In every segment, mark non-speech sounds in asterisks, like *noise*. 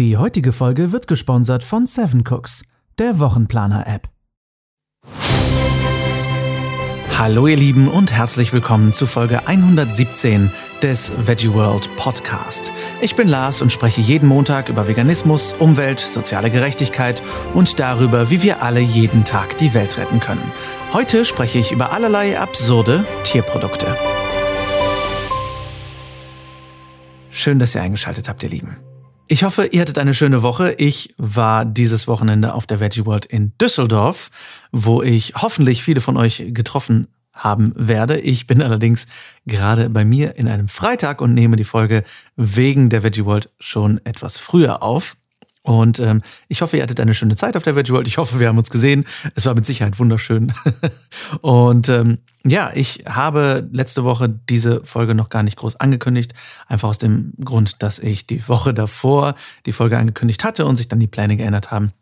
Die heutige Folge wird gesponsert von Seven Cooks, der Wochenplaner-App. Hallo ihr Lieben und herzlich willkommen zu Folge 117 des Veggie World Podcast. Ich bin Lars und spreche jeden Montag über Veganismus, Umwelt, soziale Gerechtigkeit und darüber, wie wir alle jeden Tag die Welt retten können. Heute spreche ich über allerlei absurde Tierprodukte. Schön, dass ihr eingeschaltet habt, ihr Lieben. Ich hoffe, ihr hattet eine schöne Woche. Ich war dieses Wochenende auf der Veggie World in Düsseldorf, wo ich hoffentlich viele von euch getroffen haben werde. Ich bin allerdings gerade bei mir in einem Freitag und nehme die Folge wegen der Veggie World schon etwas früher auf. Und ähm, ich hoffe, ihr hattet eine schöne Zeit auf der Veggie World. Ich hoffe, wir haben uns gesehen. Es war mit Sicherheit wunderschön. *laughs* und ähm, ja, ich habe letzte Woche diese Folge noch gar nicht groß angekündigt. Einfach aus dem Grund, dass ich die Woche davor die Folge angekündigt hatte und sich dann die Pläne geändert haben.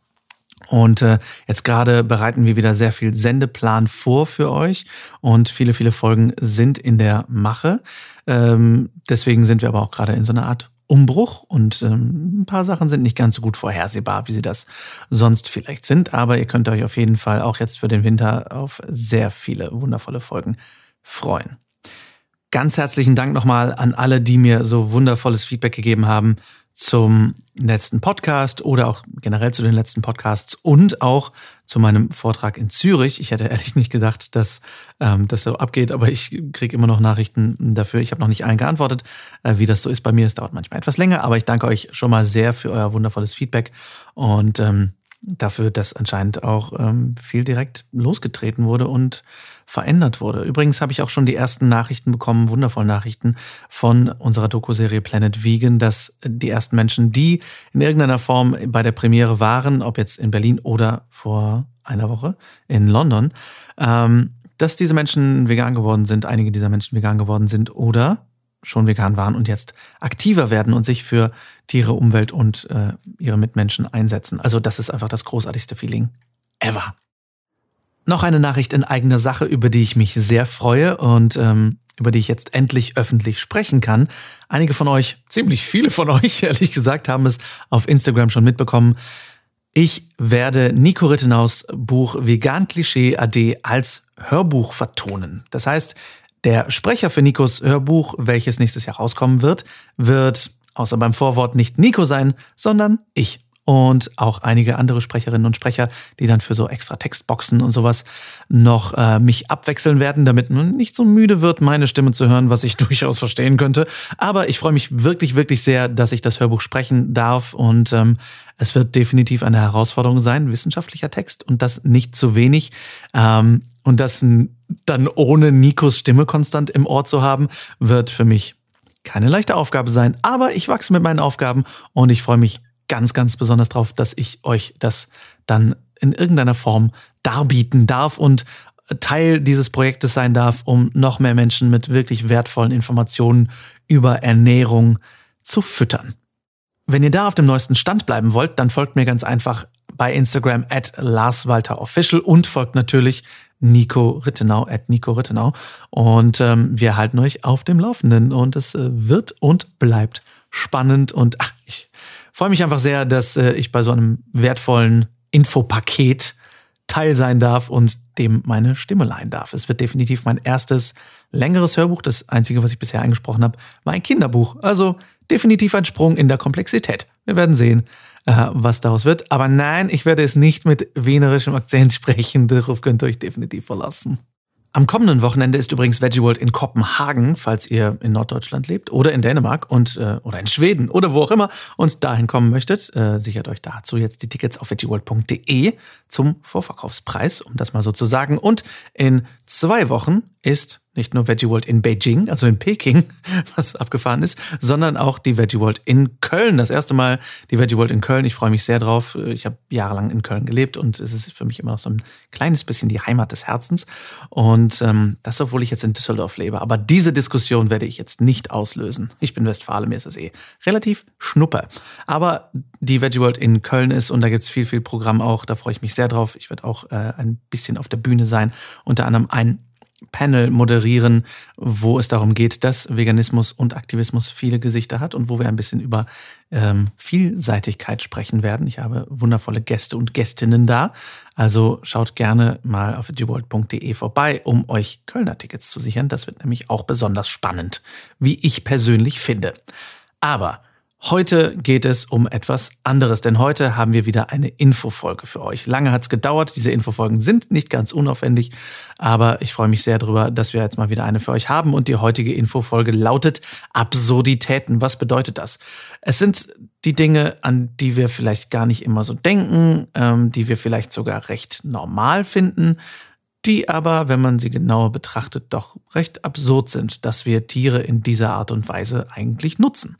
Und äh, jetzt gerade bereiten wir wieder sehr viel Sendeplan vor für euch und viele, viele Folgen sind in der Mache. Ähm, deswegen sind wir aber auch gerade in so einer Art Umbruch und ähm, ein paar Sachen sind nicht ganz so gut vorhersehbar, wie sie das sonst vielleicht sind. Aber ihr könnt euch auf jeden Fall auch jetzt für den Winter auf sehr viele wundervolle Folgen freuen. Ganz herzlichen Dank nochmal an alle, die mir so wundervolles Feedback gegeben haben zum letzten Podcast oder auch generell zu den letzten Podcasts und auch zu meinem Vortrag in Zürich. Ich hätte ehrlich nicht gedacht, dass ähm, das so abgeht, aber ich kriege immer noch Nachrichten dafür. Ich habe noch nicht allen geantwortet, äh, wie das so ist bei mir. Es dauert manchmal etwas länger, aber ich danke euch schon mal sehr für euer wundervolles Feedback und ähm, dafür, dass anscheinend auch ähm, viel direkt losgetreten wurde und verändert wurde. Übrigens habe ich auch schon die ersten Nachrichten bekommen, wundervolle Nachrichten von unserer Doku-Serie Planet Vegan, dass die ersten Menschen, die in irgendeiner Form bei der Premiere waren, ob jetzt in Berlin oder vor einer Woche in London, ähm, dass diese Menschen vegan geworden sind, einige dieser Menschen vegan geworden sind oder schon vegan waren und jetzt aktiver werden und sich für Tiere, Umwelt und äh, ihre Mitmenschen einsetzen. Also das ist einfach das großartigste Feeling ever. Noch eine Nachricht in eigener Sache, über die ich mich sehr freue und ähm, über die ich jetzt endlich öffentlich sprechen kann. Einige von euch, ziemlich viele von *laughs* euch, ehrlich gesagt, haben es auf Instagram schon mitbekommen. Ich werde Nico Rittenaus Buch Vegan Klischee AD als Hörbuch vertonen. Das heißt, der Sprecher für Nikos Hörbuch, welches nächstes Jahr rauskommen wird, wird außer beim Vorwort nicht Nico sein, sondern ich und auch einige andere Sprecherinnen und Sprecher, die dann für so extra Textboxen und sowas noch äh, mich abwechseln werden, damit man nicht so müde wird, meine Stimme zu hören, was ich *laughs* durchaus verstehen könnte. Aber ich freue mich wirklich, wirklich sehr, dass ich das Hörbuch sprechen darf und ähm, es wird definitiv eine Herausforderung sein, wissenschaftlicher Text und das nicht zu wenig. Ähm, und das dann ohne Nikos Stimme konstant im Ohr zu haben, wird für mich keine leichte Aufgabe sein. Aber ich wachse mit meinen Aufgaben und ich freue mich ganz, ganz besonders drauf, dass ich euch das dann in irgendeiner Form darbieten darf und Teil dieses Projektes sein darf, um noch mehr Menschen mit wirklich wertvollen Informationen über Ernährung zu füttern. Wenn ihr da auf dem neuesten Stand bleiben wollt, dann folgt mir ganz einfach bei Instagram at LarsWalterOfficial und folgt natürlich Nico Rittenau at Nico Rittenau. Und ähm, wir halten euch auf dem Laufenden und es äh, wird und bleibt spannend und ach, ich freue mich einfach sehr, dass äh, ich bei so einem wertvollen Infopaket Teil sein darf und dem meine Stimme leihen darf. Es wird definitiv mein erstes längeres Hörbuch. Das einzige, was ich bisher eingesprochen habe, war ein Kinderbuch. Also definitiv ein Sprung in der Komplexität. Wir werden sehen, was daraus wird. Aber nein, ich werde es nicht mit wienerischem Akzent *laughs* sprechen. Darauf könnt ihr euch definitiv verlassen. Am kommenden Wochenende ist übrigens Veggie World in Kopenhagen, falls ihr in Norddeutschland lebt oder in Dänemark und äh, oder in Schweden oder wo auch immer und dahin kommen möchtet. Äh, sichert euch dazu jetzt die Tickets auf veggieworld.de zum Vorverkaufspreis, um das mal so zu sagen. Und in zwei Wochen ist nicht nur Veggie World in Beijing, also in Peking, *laughs* was abgefahren ist, sondern auch die Veggie World in Köln. Das erste Mal die Veggie World in Köln. Ich freue mich sehr drauf. Ich habe jahrelang in Köln gelebt und es ist für mich immer noch so ein kleines bisschen die Heimat des Herzens. Und ähm, das, obwohl ich jetzt in Düsseldorf lebe. Aber diese Diskussion werde ich jetzt nicht auslösen. Ich bin Westfale, mir ist das eh relativ schnuppe. Aber die Veggie World in Köln ist und da gibt es viel, viel Programm auch. Da freue ich mich sehr drauf. Ich werde auch äh, ein bisschen auf der Bühne sein. Unter anderem ein Panel moderieren, wo es darum geht, dass Veganismus und Aktivismus viele Gesichter hat und wo wir ein bisschen über ähm, Vielseitigkeit sprechen werden. Ich habe wundervolle Gäste und Gästinnen da. Also schaut gerne mal auf gworld.de vorbei, um euch Kölner Tickets zu sichern. Das wird nämlich auch besonders spannend, wie ich persönlich finde. Aber Heute geht es um etwas anderes, denn heute haben wir wieder eine Infofolge für euch. Lange hat es gedauert, diese Infofolgen sind nicht ganz unaufwendig, aber ich freue mich sehr darüber, dass wir jetzt mal wieder eine für euch haben und die heutige Infofolge lautet Absurditäten. Was bedeutet das? Es sind die Dinge, an die wir vielleicht gar nicht immer so denken, ähm, die wir vielleicht sogar recht normal finden, die aber, wenn man sie genauer betrachtet, doch recht absurd sind, dass wir Tiere in dieser Art und Weise eigentlich nutzen.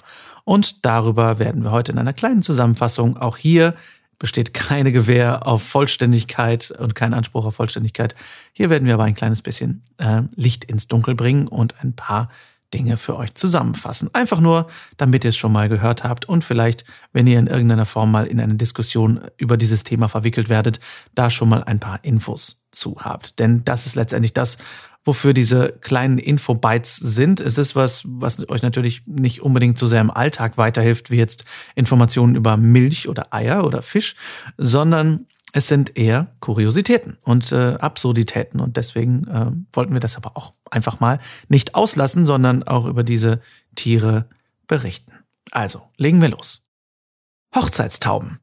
Und darüber werden wir heute in einer kleinen Zusammenfassung. Auch hier besteht keine Gewähr auf Vollständigkeit und kein Anspruch auf Vollständigkeit. Hier werden wir aber ein kleines bisschen äh, Licht ins Dunkel bringen und ein paar Dinge für euch zusammenfassen. Einfach nur, damit ihr es schon mal gehört habt und vielleicht, wenn ihr in irgendeiner Form mal in eine Diskussion über dieses Thema verwickelt werdet, da schon mal ein paar Infos zu habt. Denn das ist letztendlich das, wofür diese kleinen Info-Bytes sind. Es ist was, was euch natürlich nicht unbedingt so sehr im Alltag weiterhilft, wie jetzt Informationen über Milch oder Eier oder Fisch, sondern es sind eher Kuriositäten und äh, Absurditäten. Und deswegen äh, wollten wir das aber auch einfach mal nicht auslassen, sondern auch über diese Tiere berichten. Also, legen wir los. Hochzeitstauben.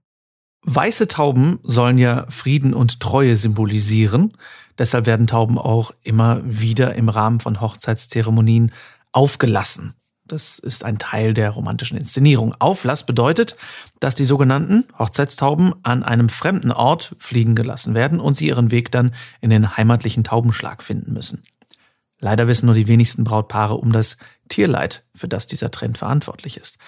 Weiße Tauben sollen ja Frieden und Treue symbolisieren. Deshalb werden Tauben auch immer wieder im Rahmen von Hochzeitszeremonien aufgelassen. Das ist ein Teil der romantischen Inszenierung. Auflass bedeutet, dass die sogenannten Hochzeitstauben an einem fremden Ort fliegen gelassen werden und sie ihren Weg dann in den heimatlichen Taubenschlag finden müssen. Leider wissen nur die wenigsten Brautpaare um das Tierleid, für das dieser Trend verantwortlich ist.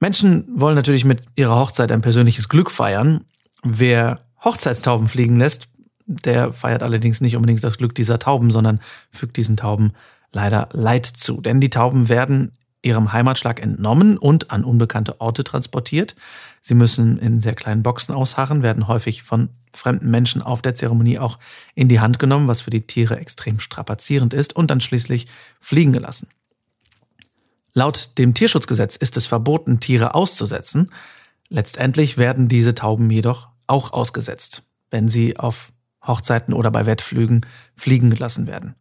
Menschen wollen natürlich mit ihrer Hochzeit ein persönliches Glück feiern. Wer Hochzeitstauben fliegen lässt, der feiert allerdings nicht unbedingt das Glück dieser Tauben, sondern fügt diesen Tauben leider Leid zu. Denn die Tauben werden ihrem Heimatschlag entnommen und an unbekannte Orte transportiert. Sie müssen in sehr kleinen Boxen ausharren, werden häufig von fremden Menschen auf der Zeremonie auch in die Hand genommen, was für die Tiere extrem strapazierend ist, und dann schließlich fliegen gelassen. Laut dem Tierschutzgesetz ist es verboten, Tiere auszusetzen. Letztendlich werden diese Tauben jedoch auch ausgesetzt, wenn sie auf Hochzeiten oder bei Wettflügen fliegen gelassen werden.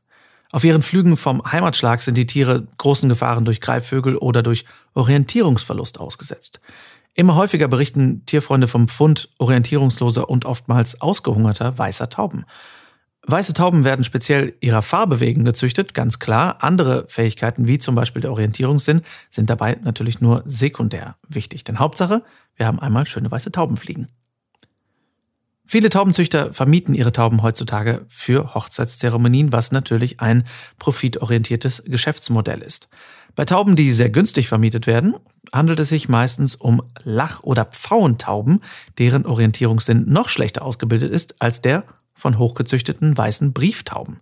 Auf ihren Flügen vom Heimatschlag sind die Tiere großen Gefahren durch Greifvögel oder durch Orientierungsverlust ausgesetzt. Immer häufiger berichten Tierfreunde vom Fund orientierungsloser und oftmals ausgehungerter weißer Tauben. Weiße Tauben werden speziell ihrer Farbe wegen gezüchtet, ganz klar. Andere Fähigkeiten, wie zum Beispiel der Orientierungssinn, sind dabei natürlich nur sekundär wichtig. Denn Hauptsache, wir haben einmal schöne weiße Tauben fliegen. Viele Taubenzüchter vermieten ihre Tauben heutzutage für Hochzeitszeremonien, was natürlich ein profitorientiertes Geschäftsmodell ist. Bei Tauben, die sehr günstig vermietet werden, handelt es sich meistens um Lach- oder Pfauentauben, deren Orientierungssinn noch schlechter ausgebildet ist als der von hochgezüchteten weißen Brieftauben.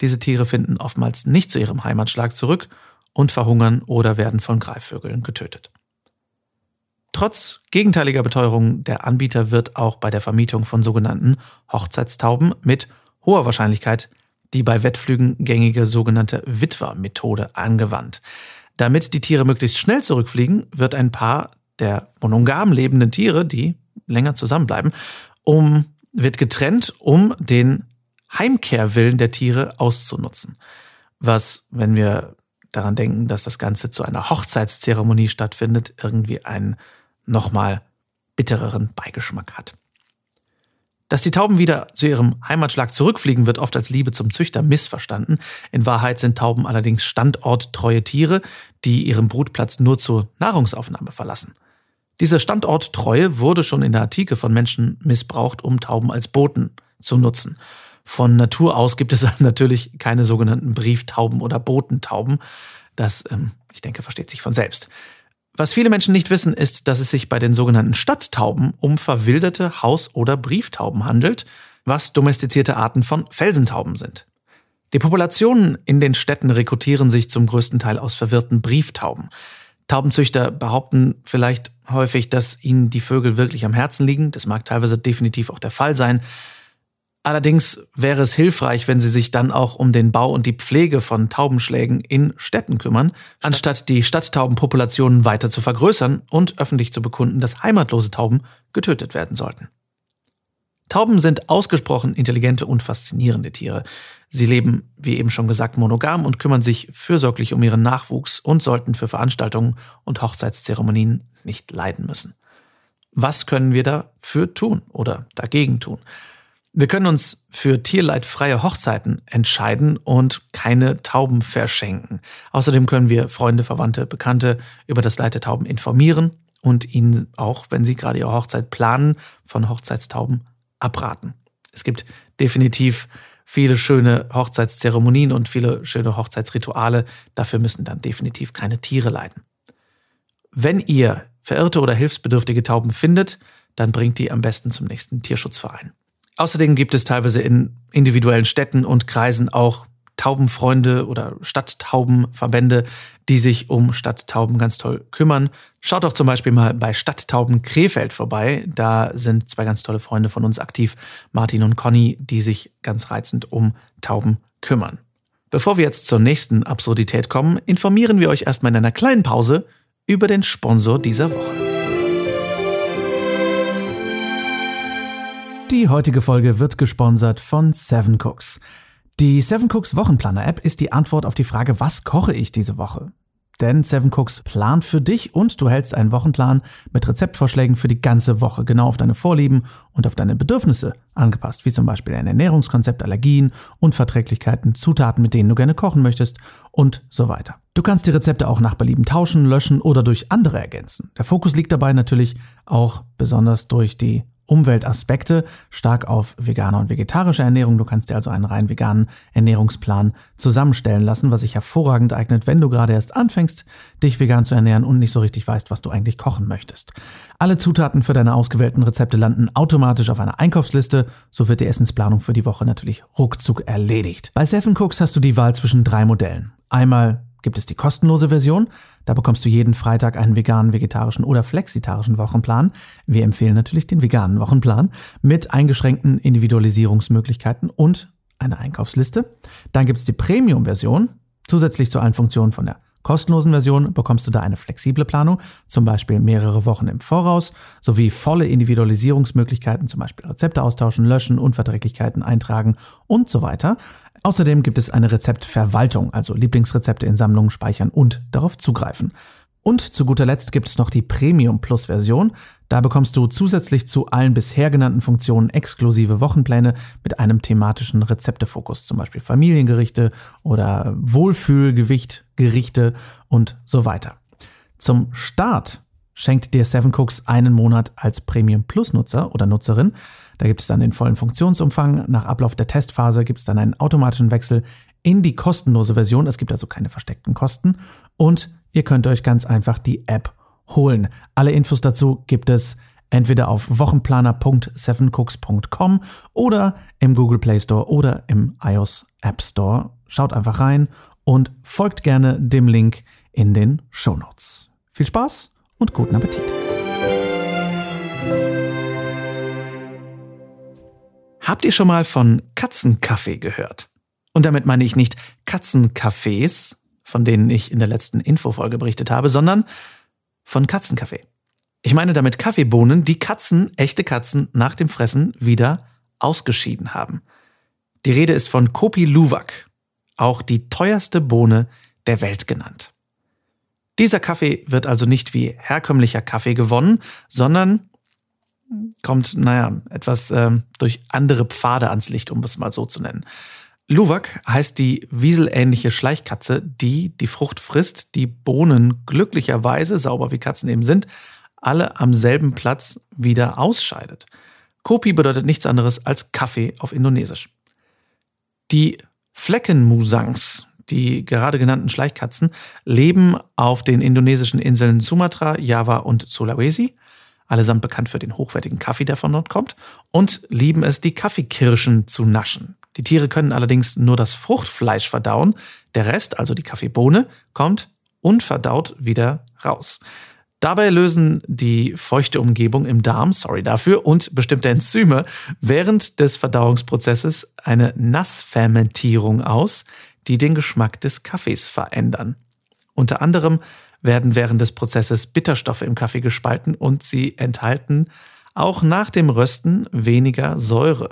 Diese Tiere finden oftmals nicht zu ihrem Heimatschlag zurück und verhungern oder werden von Greifvögeln getötet. Trotz gegenteiliger Beteuerung der Anbieter wird auch bei der Vermietung von sogenannten Hochzeitstauben mit hoher Wahrscheinlichkeit die bei Wettflügen gängige sogenannte Witwer-Methode angewandt. Damit die Tiere möglichst schnell zurückfliegen, wird ein Paar der monogam lebenden Tiere, die länger zusammenbleiben, um wird getrennt, um den Heimkehrwillen der Tiere auszunutzen. Was, wenn wir daran denken, dass das Ganze zu einer Hochzeitszeremonie stattfindet, irgendwie einen nochmal bittereren Beigeschmack hat. Dass die Tauben wieder zu ihrem Heimatschlag zurückfliegen, wird oft als Liebe zum Züchter missverstanden. In Wahrheit sind Tauben allerdings standorttreue Tiere, die ihren Brutplatz nur zur Nahrungsaufnahme verlassen. Diese Standorttreue wurde schon in der Antike von Menschen missbraucht, um Tauben als Boten zu nutzen. Von Natur aus gibt es *laughs* natürlich keine sogenannten Brieftauben oder Botentauben. Das, ähm, ich denke, versteht sich von selbst. Was viele Menschen nicht wissen, ist, dass es sich bei den sogenannten Stadttauben um verwilderte Haus- oder Brieftauben handelt, was domestizierte Arten von Felsentauben sind. Die Populationen in den Städten rekrutieren sich zum größten Teil aus verwirrten Brieftauben. Taubenzüchter behaupten vielleicht häufig, dass ihnen die Vögel wirklich am Herzen liegen. Das mag teilweise definitiv auch der Fall sein. Allerdings wäre es hilfreich, wenn Sie sich dann auch um den Bau und die Pflege von Taubenschlägen in Städten kümmern, anstatt die Stadttaubenpopulationen weiter zu vergrößern und öffentlich zu bekunden, dass heimatlose Tauben getötet werden sollten. Tauben sind ausgesprochen intelligente und faszinierende Tiere. Sie leben, wie eben schon gesagt, monogam und kümmern sich fürsorglich um ihren Nachwuchs und sollten für Veranstaltungen und Hochzeitszeremonien nicht leiden müssen. Was können wir dafür tun oder dagegen tun? Wir können uns für tierleidfreie Hochzeiten entscheiden und keine Tauben verschenken. Außerdem können wir Freunde, Verwandte, Bekannte über das Leid der Tauben informieren und ihnen auch, wenn sie gerade ihre Hochzeit planen, von Hochzeitstauben abraten. Es gibt definitiv viele schöne Hochzeitszeremonien und viele schöne Hochzeitsrituale. Dafür müssen dann definitiv keine Tiere leiden. Wenn ihr verirrte oder hilfsbedürftige Tauben findet, dann bringt die am besten zum nächsten Tierschutzverein. Außerdem gibt es teilweise in individuellen Städten und Kreisen auch Taubenfreunde oder Stadttaubenverbände, die sich um Stadttauben ganz toll kümmern. Schaut doch zum Beispiel mal bei Stadttauben Krefeld vorbei. Da sind zwei ganz tolle Freunde von uns aktiv, Martin und Conny, die sich ganz reizend um Tauben kümmern. Bevor wir jetzt zur nächsten Absurdität kommen, informieren wir euch erstmal in einer kleinen Pause über den Sponsor dieser Woche. Die heutige Folge wird gesponsert von Seven Cooks. Die Seven Cooks Wochenplaner App ist die Antwort auf die Frage, was koche ich diese Woche? Denn Seven Cooks plant für dich und du hältst einen Wochenplan mit Rezeptvorschlägen für die ganze Woche, genau auf deine Vorlieben und auf deine Bedürfnisse angepasst, wie zum Beispiel ein Ernährungskonzept, Allergien, Unverträglichkeiten, Zutaten, mit denen du gerne kochen möchtest und so weiter. Du kannst die Rezepte auch nach Belieben tauschen, löschen oder durch andere ergänzen. Der Fokus liegt dabei natürlich auch besonders durch die Umweltaspekte stark auf vegane und vegetarische Ernährung. Du kannst dir also einen rein veganen Ernährungsplan zusammenstellen lassen, was sich hervorragend eignet, wenn du gerade erst anfängst, dich vegan zu ernähren und nicht so richtig weißt, was du eigentlich kochen möchtest. Alle Zutaten für deine ausgewählten Rezepte landen automatisch auf einer Einkaufsliste, so wird die Essensplanung für die Woche natürlich ruckzuck erledigt. Bei Seven Cooks hast du die Wahl zwischen drei Modellen. Einmal gibt es die kostenlose Version. Da bekommst du jeden Freitag einen veganen, vegetarischen oder flexitarischen Wochenplan. Wir empfehlen natürlich den veganen Wochenplan mit eingeschränkten Individualisierungsmöglichkeiten und einer Einkaufsliste. Dann gibt es die Premium-Version. Zusätzlich zu allen Funktionen von der kostenlosen Version bekommst du da eine flexible Planung, zum Beispiel mehrere Wochen im Voraus, sowie volle Individualisierungsmöglichkeiten, zum Beispiel Rezepte austauschen, löschen, Unverträglichkeiten eintragen und so weiter. Außerdem gibt es eine Rezeptverwaltung, also Lieblingsrezepte in Sammlungen speichern und darauf zugreifen. Und zu guter Letzt gibt es noch die Premium Plus Version. Da bekommst du zusätzlich zu allen bisher genannten Funktionen exklusive Wochenpläne mit einem thematischen Rezeptefokus, zum Beispiel Familiengerichte oder Wohlfühlgewichtgerichte und so weiter. Zum Start schenkt dir Seven Cooks einen Monat als Premium Plus Nutzer oder Nutzerin da gibt es dann den vollen Funktionsumfang. Nach Ablauf der Testphase gibt es dann einen automatischen Wechsel in die kostenlose Version. Es gibt also keine versteckten Kosten. Und ihr könnt euch ganz einfach die App holen. Alle Infos dazu gibt es entweder auf wochenplaner.sevencooks.com oder im Google Play Store oder im iOS App Store. Schaut einfach rein und folgt gerne dem Link in den Show Notes. Viel Spaß und guten Appetit! Habt ihr schon mal von Katzenkaffee gehört? Und damit meine ich nicht Katzencafés, von denen ich in der letzten Infofolge berichtet habe, sondern von Katzenkaffee. Ich meine damit Kaffeebohnen, die Katzen, echte Katzen, nach dem Fressen wieder ausgeschieden haben. Die Rede ist von Kopi Luwak, auch die teuerste Bohne der Welt genannt. Dieser Kaffee wird also nicht wie herkömmlicher Kaffee gewonnen, sondern kommt, naja, etwas äh, durch andere Pfade ans Licht, um es mal so zu nennen. Luwak heißt die wieselähnliche Schleichkatze, die die Frucht frisst, die Bohnen glücklicherweise, sauber wie Katzen eben sind, alle am selben Platz wieder ausscheidet. Kopi bedeutet nichts anderes als Kaffee auf Indonesisch. Die Fleckenmusangs, die gerade genannten Schleichkatzen, leben auf den indonesischen Inseln Sumatra, Java und Sulawesi allesamt bekannt für den hochwertigen Kaffee, der von dort kommt, und lieben es, die Kaffeekirschen zu naschen. Die Tiere können allerdings nur das Fruchtfleisch verdauen, der Rest, also die Kaffeebohne, kommt unverdaut wieder raus. Dabei lösen die feuchte Umgebung im Darm, sorry dafür, und bestimmte Enzyme während des Verdauungsprozesses eine Nassfermentierung aus, die den Geschmack des Kaffees verändern. Unter anderem werden während des Prozesses Bitterstoffe im Kaffee gespalten und sie enthalten auch nach dem Rösten weniger Säure.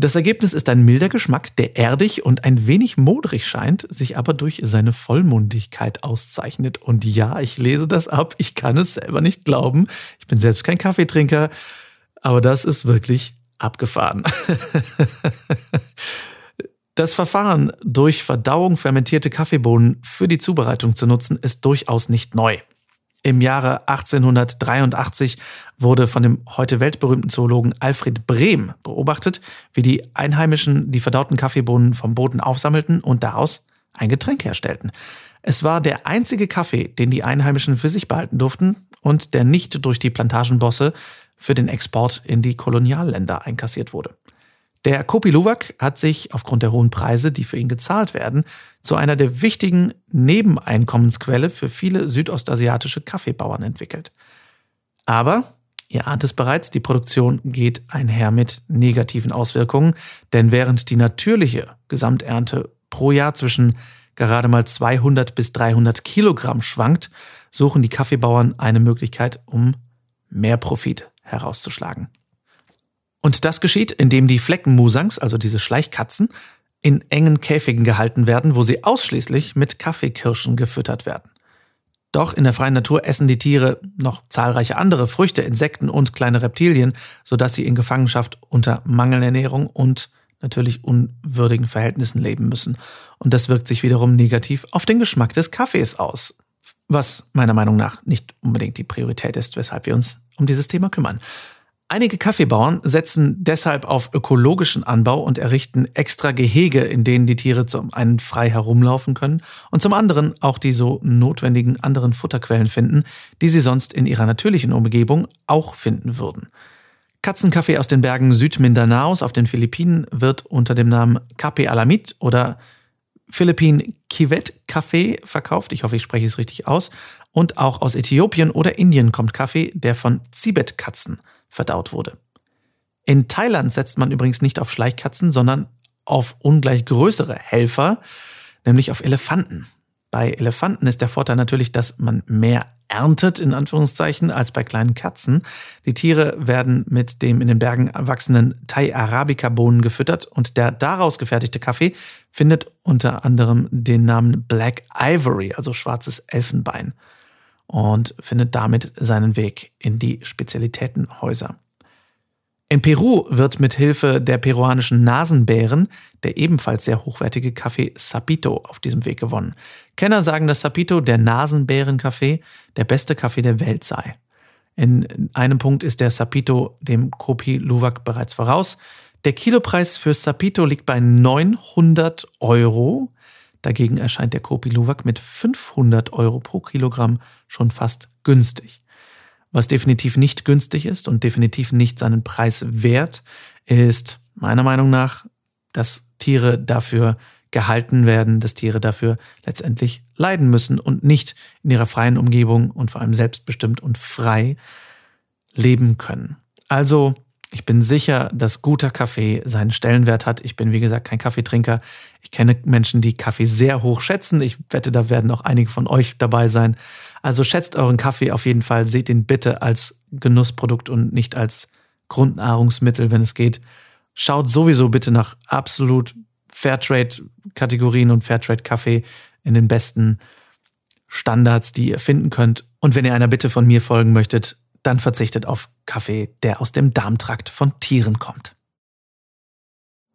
Das Ergebnis ist ein milder Geschmack, der erdig und ein wenig modrig scheint, sich aber durch seine Vollmundigkeit auszeichnet. Und ja, ich lese das ab, ich kann es selber nicht glauben. Ich bin selbst kein Kaffeetrinker, aber das ist wirklich abgefahren. *laughs* Das Verfahren, durch Verdauung fermentierte Kaffeebohnen für die Zubereitung zu nutzen, ist durchaus nicht neu. Im Jahre 1883 wurde von dem heute weltberühmten Zoologen Alfred Brehm beobachtet, wie die Einheimischen die verdauten Kaffeebohnen vom Boden aufsammelten und daraus ein Getränk herstellten. Es war der einzige Kaffee, den die Einheimischen für sich behalten durften und der nicht durch die Plantagenbosse für den Export in die Kolonialländer einkassiert wurde. Der Kopi Luwak hat sich aufgrund der hohen Preise, die für ihn gezahlt werden, zu einer der wichtigen Nebeneinkommensquelle für viele südostasiatische Kaffeebauern entwickelt. Aber, ihr ahnt es bereits, die Produktion geht einher mit negativen Auswirkungen, denn während die natürliche Gesamternte pro Jahr zwischen gerade mal 200 bis 300 Kilogramm schwankt, suchen die Kaffeebauern eine Möglichkeit, um mehr Profit herauszuschlagen. Und das geschieht, indem die Fleckenmusangs, also diese Schleichkatzen, in engen Käfigen gehalten werden, wo sie ausschließlich mit Kaffeekirschen gefüttert werden. Doch in der freien Natur essen die Tiere noch zahlreiche andere Früchte, Insekten und kleine Reptilien, sodass sie in Gefangenschaft unter Mangelernährung und natürlich unwürdigen Verhältnissen leben müssen. Und das wirkt sich wiederum negativ auf den Geschmack des Kaffees aus, was meiner Meinung nach nicht unbedingt die Priorität ist, weshalb wir uns um dieses Thema kümmern. Einige Kaffeebauern setzen deshalb auf ökologischen Anbau und errichten extra Gehege, in denen die Tiere zum einen frei herumlaufen können und zum anderen auch die so notwendigen anderen Futterquellen finden, die sie sonst in ihrer natürlichen Umgebung auch finden würden. Katzenkaffee aus den Bergen Südmindanaos auf den Philippinen wird unter dem Namen Kape Alamit oder Philippine Kivet Kaffee verkauft. Ich hoffe, ich spreche es richtig aus. Und auch aus Äthiopien oder Indien kommt Kaffee, der von Zibet-Katzen verdaut wurde. In Thailand setzt man übrigens nicht auf Schleichkatzen, sondern auf ungleich größere Helfer, nämlich auf Elefanten. Bei Elefanten ist der Vorteil natürlich, dass man mehr erntet, in Anführungszeichen, als bei kleinen Katzen. Die Tiere werden mit dem in den Bergen wachsenden Thai Arabica Bohnen gefüttert und der daraus gefertigte Kaffee findet unter anderem den Namen Black Ivory, also schwarzes Elfenbein und findet damit seinen Weg in die Spezialitätenhäuser. In Peru wird mit Hilfe der peruanischen Nasenbären der ebenfalls sehr hochwertige Kaffee Sapito auf diesem Weg gewonnen. Kenner sagen, dass Sapito, der Nasenbärenkaffee, der beste Kaffee der Welt sei. In einem Punkt ist der Sapito dem Kopi Luwak bereits voraus. Der Kilopreis für Sapito liegt bei 900 Euro. Dagegen erscheint der Kopi Luwak mit 500 Euro pro Kilogramm schon fast günstig. Was definitiv nicht günstig ist und definitiv nicht seinen Preis wert, ist meiner Meinung nach, dass Tiere dafür gehalten werden, dass Tiere dafür letztendlich leiden müssen und nicht in ihrer freien Umgebung und vor allem selbstbestimmt und frei leben können. Also ich bin sicher, dass guter Kaffee seinen Stellenwert hat. Ich bin, wie gesagt, kein Kaffeetrinker. Ich kenne Menschen, die Kaffee sehr hoch schätzen. Ich wette, da werden auch einige von euch dabei sein. Also schätzt euren Kaffee auf jeden Fall. Seht ihn bitte als Genussprodukt und nicht als Grundnahrungsmittel, wenn es geht. Schaut sowieso bitte nach absolut Fairtrade-Kategorien und Fairtrade-Kaffee in den besten Standards, die ihr finden könnt. Und wenn ihr einer Bitte von mir folgen möchtet, dann verzichtet auf Kaffee, der aus dem Darmtrakt von Tieren kommt.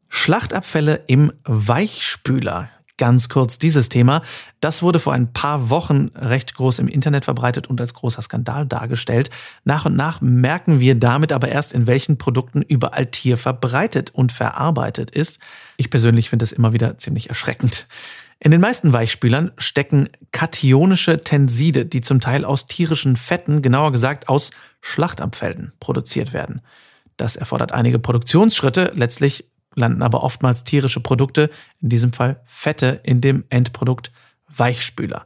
Schlachtabfälle im Weichspüler. Ganz kurz dieses Thema. Das wurde vor ein paar Wochen recht groß im Internet verbreitet und als großer Skandal dargestellt. Nach und nach merken wir damit aber erst, in welchen Produkten überall Tier verbreitet und verarbeitet ist. Ich persönlich finde es immer wieder ziemlich erschreckend. In den meisten Weichspülern stecken kationische Tenside, die zum Teil aus tierischen Fetten, genauer gesagt aus Schlachtabfällen, produziert werden. Das erfordert einige Produktionsschritte, letztlich landen aber oftmals tierische Produkte, in diesem Fall Fette, in dem Endprodukt Weichspüler.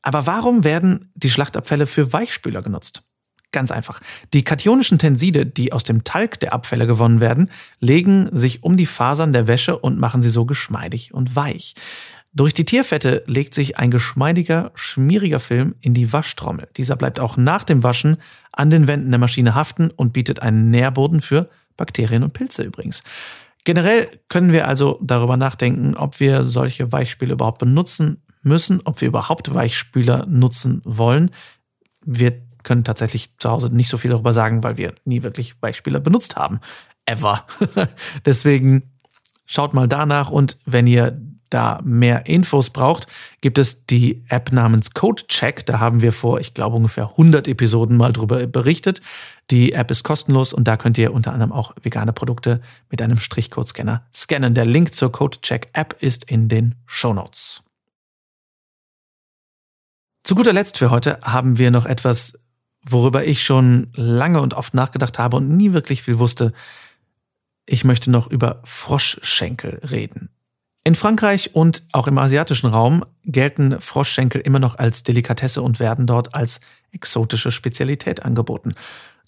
Aber warum werden die Schlachtabfälle für Weichspüler genutzt? Ganz einfach. Die kationischen Tenside, die aus dem Talg der Abfälle gewonnen werden, legen sich um die Fasern der Wäsche und machen sie so geschmeidig und weich. Durch die Tierfette legt sich ein geschmeidiger, schmieriger Film in die Waschtrommel. Dieser bleibt auch nach dem Waschen an den Wänden der Maschine haften und bietet einen Nährboden für Bakterien und Pilze übrigens. Generell können wir also darüber nachdenken, ob wir solche Weichspüler überhaupt benutzen müssen, ob wir überhaupt Weichspüler nutzen wollen. Wir können tatsächlich zu Hause nicht so viel darüber sagen, weil wir nie wirklich Weichspüler benutzt haben. Ever. *laughs* Deswegen schaut mal danach und wenn ihr da mehr Infos braucht, gibt es die App namens CodeCheck. Da haben wir vor, ich glaube, ungefähr 100 Episoden mal drüber berichtet. Die App ist kostenlos und da könnt ihr unter anderem auch vegane Produkte mit einem Strichcode-Scanner scannen. Der Link zur CodeCheck-App ist in den Show Notes. Zu guter Letzt für heute haben wir noch etwas, worüber ich schon lange und oft nachgedacht habe und nie wirklich viel wusste. Ich möchte noch über Froschschenkel reden. In Frankreich und auch im asiatischen Raum gelten Froschschenkel immer noch als Delikatesse und werden dort als exotische Spezialität angeboten.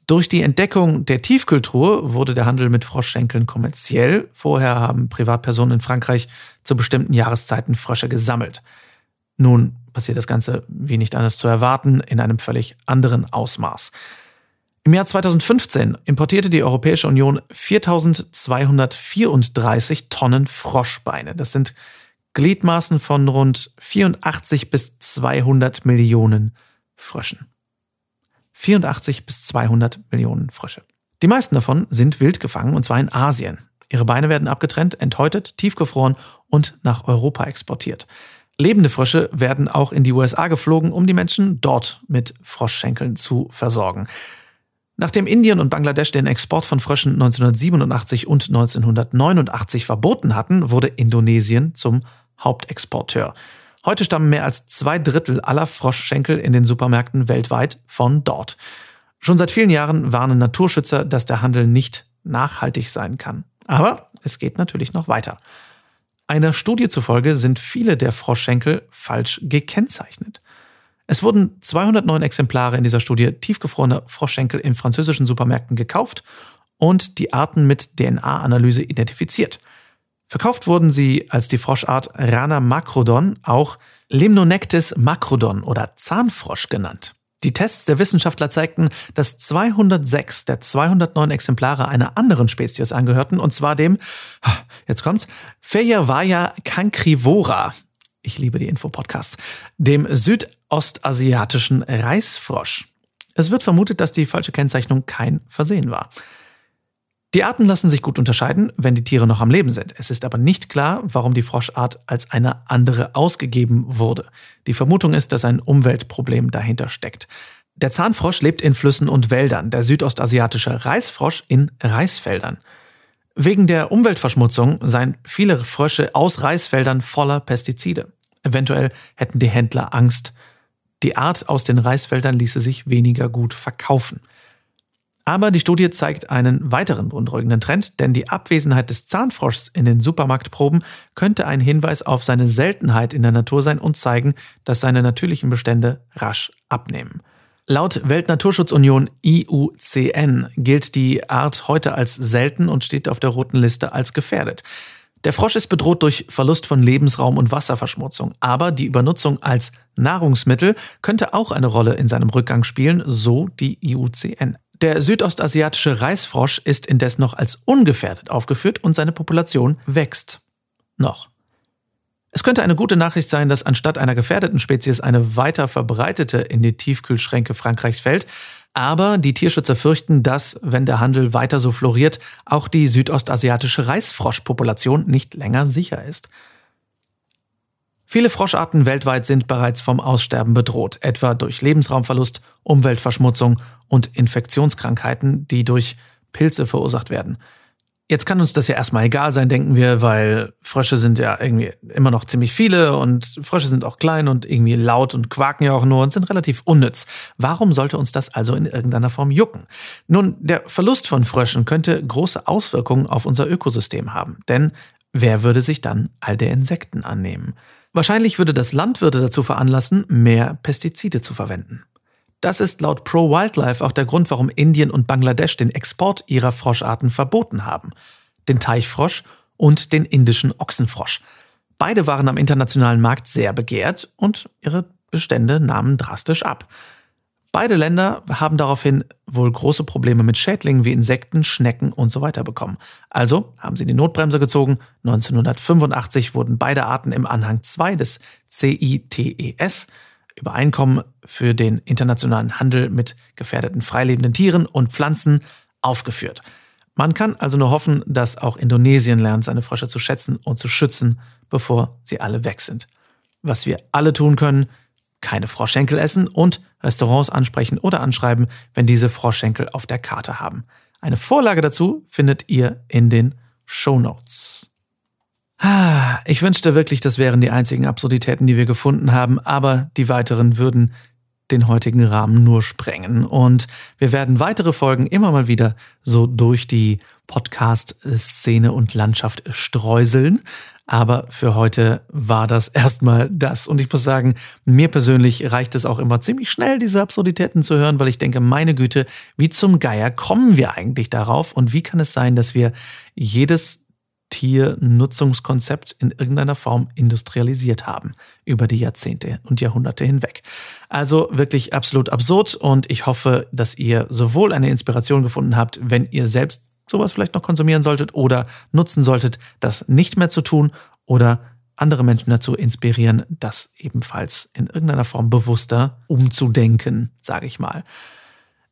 Durch die Entdeckung der Tiefkühltruhe wurde der Handel mit Froschschenkeln kommerziell. Vorher haben Privatpersonen in Frankreich zu bestimmten Jahreszeiten Frösche gesammelt. Nun passiert das Ganze, wie nicht anders zu erwarten, in einem völlig anderen Ausmaß. Im Jahr 2015 importierte die Europäische Union 4234 Tonnen Froschbeine. Das sind Gliedmaßen von rund 84 bis 200 Millionen Fröschen. 84 bis 200 Millionen Frösche. Die meisten davon sind wild gefangen und zwar in Asien. Ihre Beine werden abgetrennt, enthäutet, tiefgefroren und nach Europa exportiert. Lebende Frösche werden auch in die USA geflogen, um die Menschen dort mit Froschschenkeln zu versorgen. Nachdem Indien und Bangladesch den Export von Fröschen 1987 und 1989 verboten hatten, wurde Indonesien zum Hauptexporteur. Heute stammen mehr als zwei Drittel aller Froschschenkel in den Supermärkten weltweit von dort. Schon seit vielen Jahren warnen Naturschützer, dass der Handel nicht nachhaltig sein kann. Aber es geht natürlich noch weiter. Einer Studie zufolge sind viele der Froschschenkel falsch gekennzeichnet. Es wurden 209 Exemplare in dieser Studie tiefgefrorene Froschschenkel in französischen Supermärkten gekauft und die Arten mit DNA-Analyse identifiziert. Verkauft wurden sie als die Froschart Rana macrodon, auch Limnonectis macrodon oder Zahnfrosch genannt. Die Tests der Wissenschaftler zeigten, dass 206 der 209 Exemplare einer anderen Spezies angehörten, und zwar dem, jetzt kommt's, Feyervaya cancrivora. Ich liebe die Infopodcasts. Dem Süd ostasiatischen Reisfrosch. Es wird vermutet, dass die falsche Kennzeichnung kein Versehen war. Die Arten lassen sich gut unterscheiden, wenn die Tiere noch am Leben sind. Es ist aber nicht klar, warum die Froschart als eine andere ausgegeben wurde. Die Vermutung ist, dass ein Umweltproblem dahinter steckt. Der Zahnfrosch lebt in Flüssen und Wäldern, der südostasiatische Reisfrosch in Reisfeldern. Wegen der Umweltverschmutzung seien viele Frösche aus Reisfeldern voller Pestizide. Eventuell hätten die Händler Angst, die Art aus den Reisfeldern ließe sich weniger gut verkaufen. Aber die Studie zeigt einen weiteren beunruhigenden Trend, denn die Abwesenheit des Zahnfroschs in den Supermarktproben könnte ein Hinweis auf seine Seltenheit in der Natur sein und zeigen, dass seine natürlichen Bestände rasch abnehmen. Laut Weltnaturschutzunion IUCN gilt die Art heute als selten und steht auf der roten Liste als gefährdet. Der Frosch ist bedroht durch Verlust von Lebensraum und Wasserverschmutzung, aber die Übernutzung als Nahrungsmittel könnte auch eine Rolle in seinem Rückgang spielen, so die IUCN. Der südostasiatische Reisfrosch ist indes noch als ungefährdet aufgeführt und seine Population wächst. Noch. Es könnte eine gute Nachricht sein, dass anstatt einer gefährdeten Spezies eine weiter verbreitete in die Tiefkühlschränke Frankreichs fällt, aber die Tierschützer fürchten, dass, wenn der Handel weiter so floriert, auch die südostasiatische Reisfroschpopulation nicht länger sicher ist. Viele Froscharten weltweit sind bereits vom Aussterben bedroht, etwa durch Lebensraumverlust, Umweltverschmutzung und Infektionskrankheiten, die durch Pilze verursacht werden. Jetzt kann uns das ja erstmal egal sein, denken wir, weil Frösche sind ja irgendwie immer noch ziemlich viele und Frösche sind auch klein und irgendwie laut und quaken ja auch nur und sind relativ unnütz. Warum sollte uns das also in irgendeiner Form jucken? Nun, der Verlust von Fröschen könnte große Auswirkungen auf unser Ökosystem haben, denn wer würde sich dann all der Insekten annehmen? Wahrscheinlich würde das Landwirte dazu veranlassen, mehr Pestizide zu verwenden. Das ist laut Pro Wildlife auch der Grund, warum Indien und Bangladesch den Export ihrer Froscharten verboten haben. Den Teichfrosch und den indischen Ochsenfrosch. Beide waren am internationalen Markt sehr begehrt und ihre Bestände nahmen drastisch ab. Beide Länder haben daraufhin wohl große Probleme mit Schädlingen wie Insekten, Schnecken und so weiter bekommen. Also haben sie die Notbremse gezogen. 1985 wurden beide Arten im Anhang 2 des CITES Übereinkommen für den internationalen Handel mit gefährdeten freilebenden Tieren und Pflanzen aufgeführt. Man kann also nur hoffen, dass auch Indonesien lernt, seine Frösche zu schätzen und zu schützen, bevor sie alle weg sind. Was wir alle tun können, keine Froschschenkel essen und Restaurants ansprechen oder anschreiben, wenn diese Froschschenkel auf der Karte haben. Eine Vorlage dazu findet ihr in den Show Notes. Ich wünschte wirklich, das wären die einzigen Absurditäten, die wir gefunden haben, aber die weiteren würden den heutigen Rahmen nur sprengen. Und wir werden weitere Folgen immer mal wieder so durch die Podcast-Szene und Landschaft streuseln. Aber für heute war das erstmal das. Und ich muss sagen, mir persönlich reicht es auch immer ziemlich schnell, diese Absurditäten zu hören, weil ich denke, meine Güte, wie zum Geier kommen wir eigentlich darauf? Und wie kann es sein, dass wir jedes Tiernutzungskonzept in irgendeiner Form industrialisiert haben über die Jahrzehnte und Jahrhunderte hinweg. Also wirklich absolut absurd und ich hoffe, dass ihr sowohl eine Inspiration gefunden habt, wenn ihr selbst sowas vielleicht noch konsumieren solltet oder nutzen solltet, das nicht mehr zu tun oder andere Menschen dazu inspirieren, das ebenfalls in irgendeiner Form bewusster umzudenken, sage ich mal.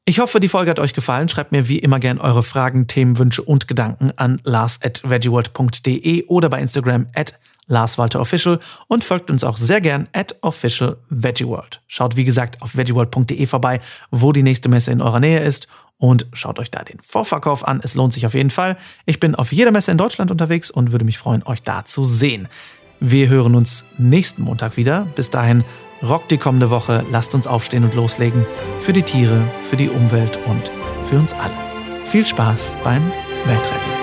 Ich hoffe, die Folge hat euch gefallen. Schreibt mir wie immer gern eure Fragen, Themenwünsche und Gedanken an lars at veggieworld.de oder bei Instagram at larswalterofficial und folgt uns auch sehr gern at officialveggieworld. Schaut wie gesagt auf veggieworld.de vorbei, wo die nächste Messe in eurer Nähe ist und schaut euch da den Vorverkauf an. Es lohnt sich auf jeden Fall. Ich bin auf jeder Messe in Deutschland unterwegs und würde mich freuen, euch da zu sehen. Wir hören uns nächsten Montag wieder. Bis dahin, rockt die kommende Woche. Lasst uns aufstehen und loslegen. Für die Tiere, für die Umwelt und für uns alle. Viel Spaß beim Weltretten.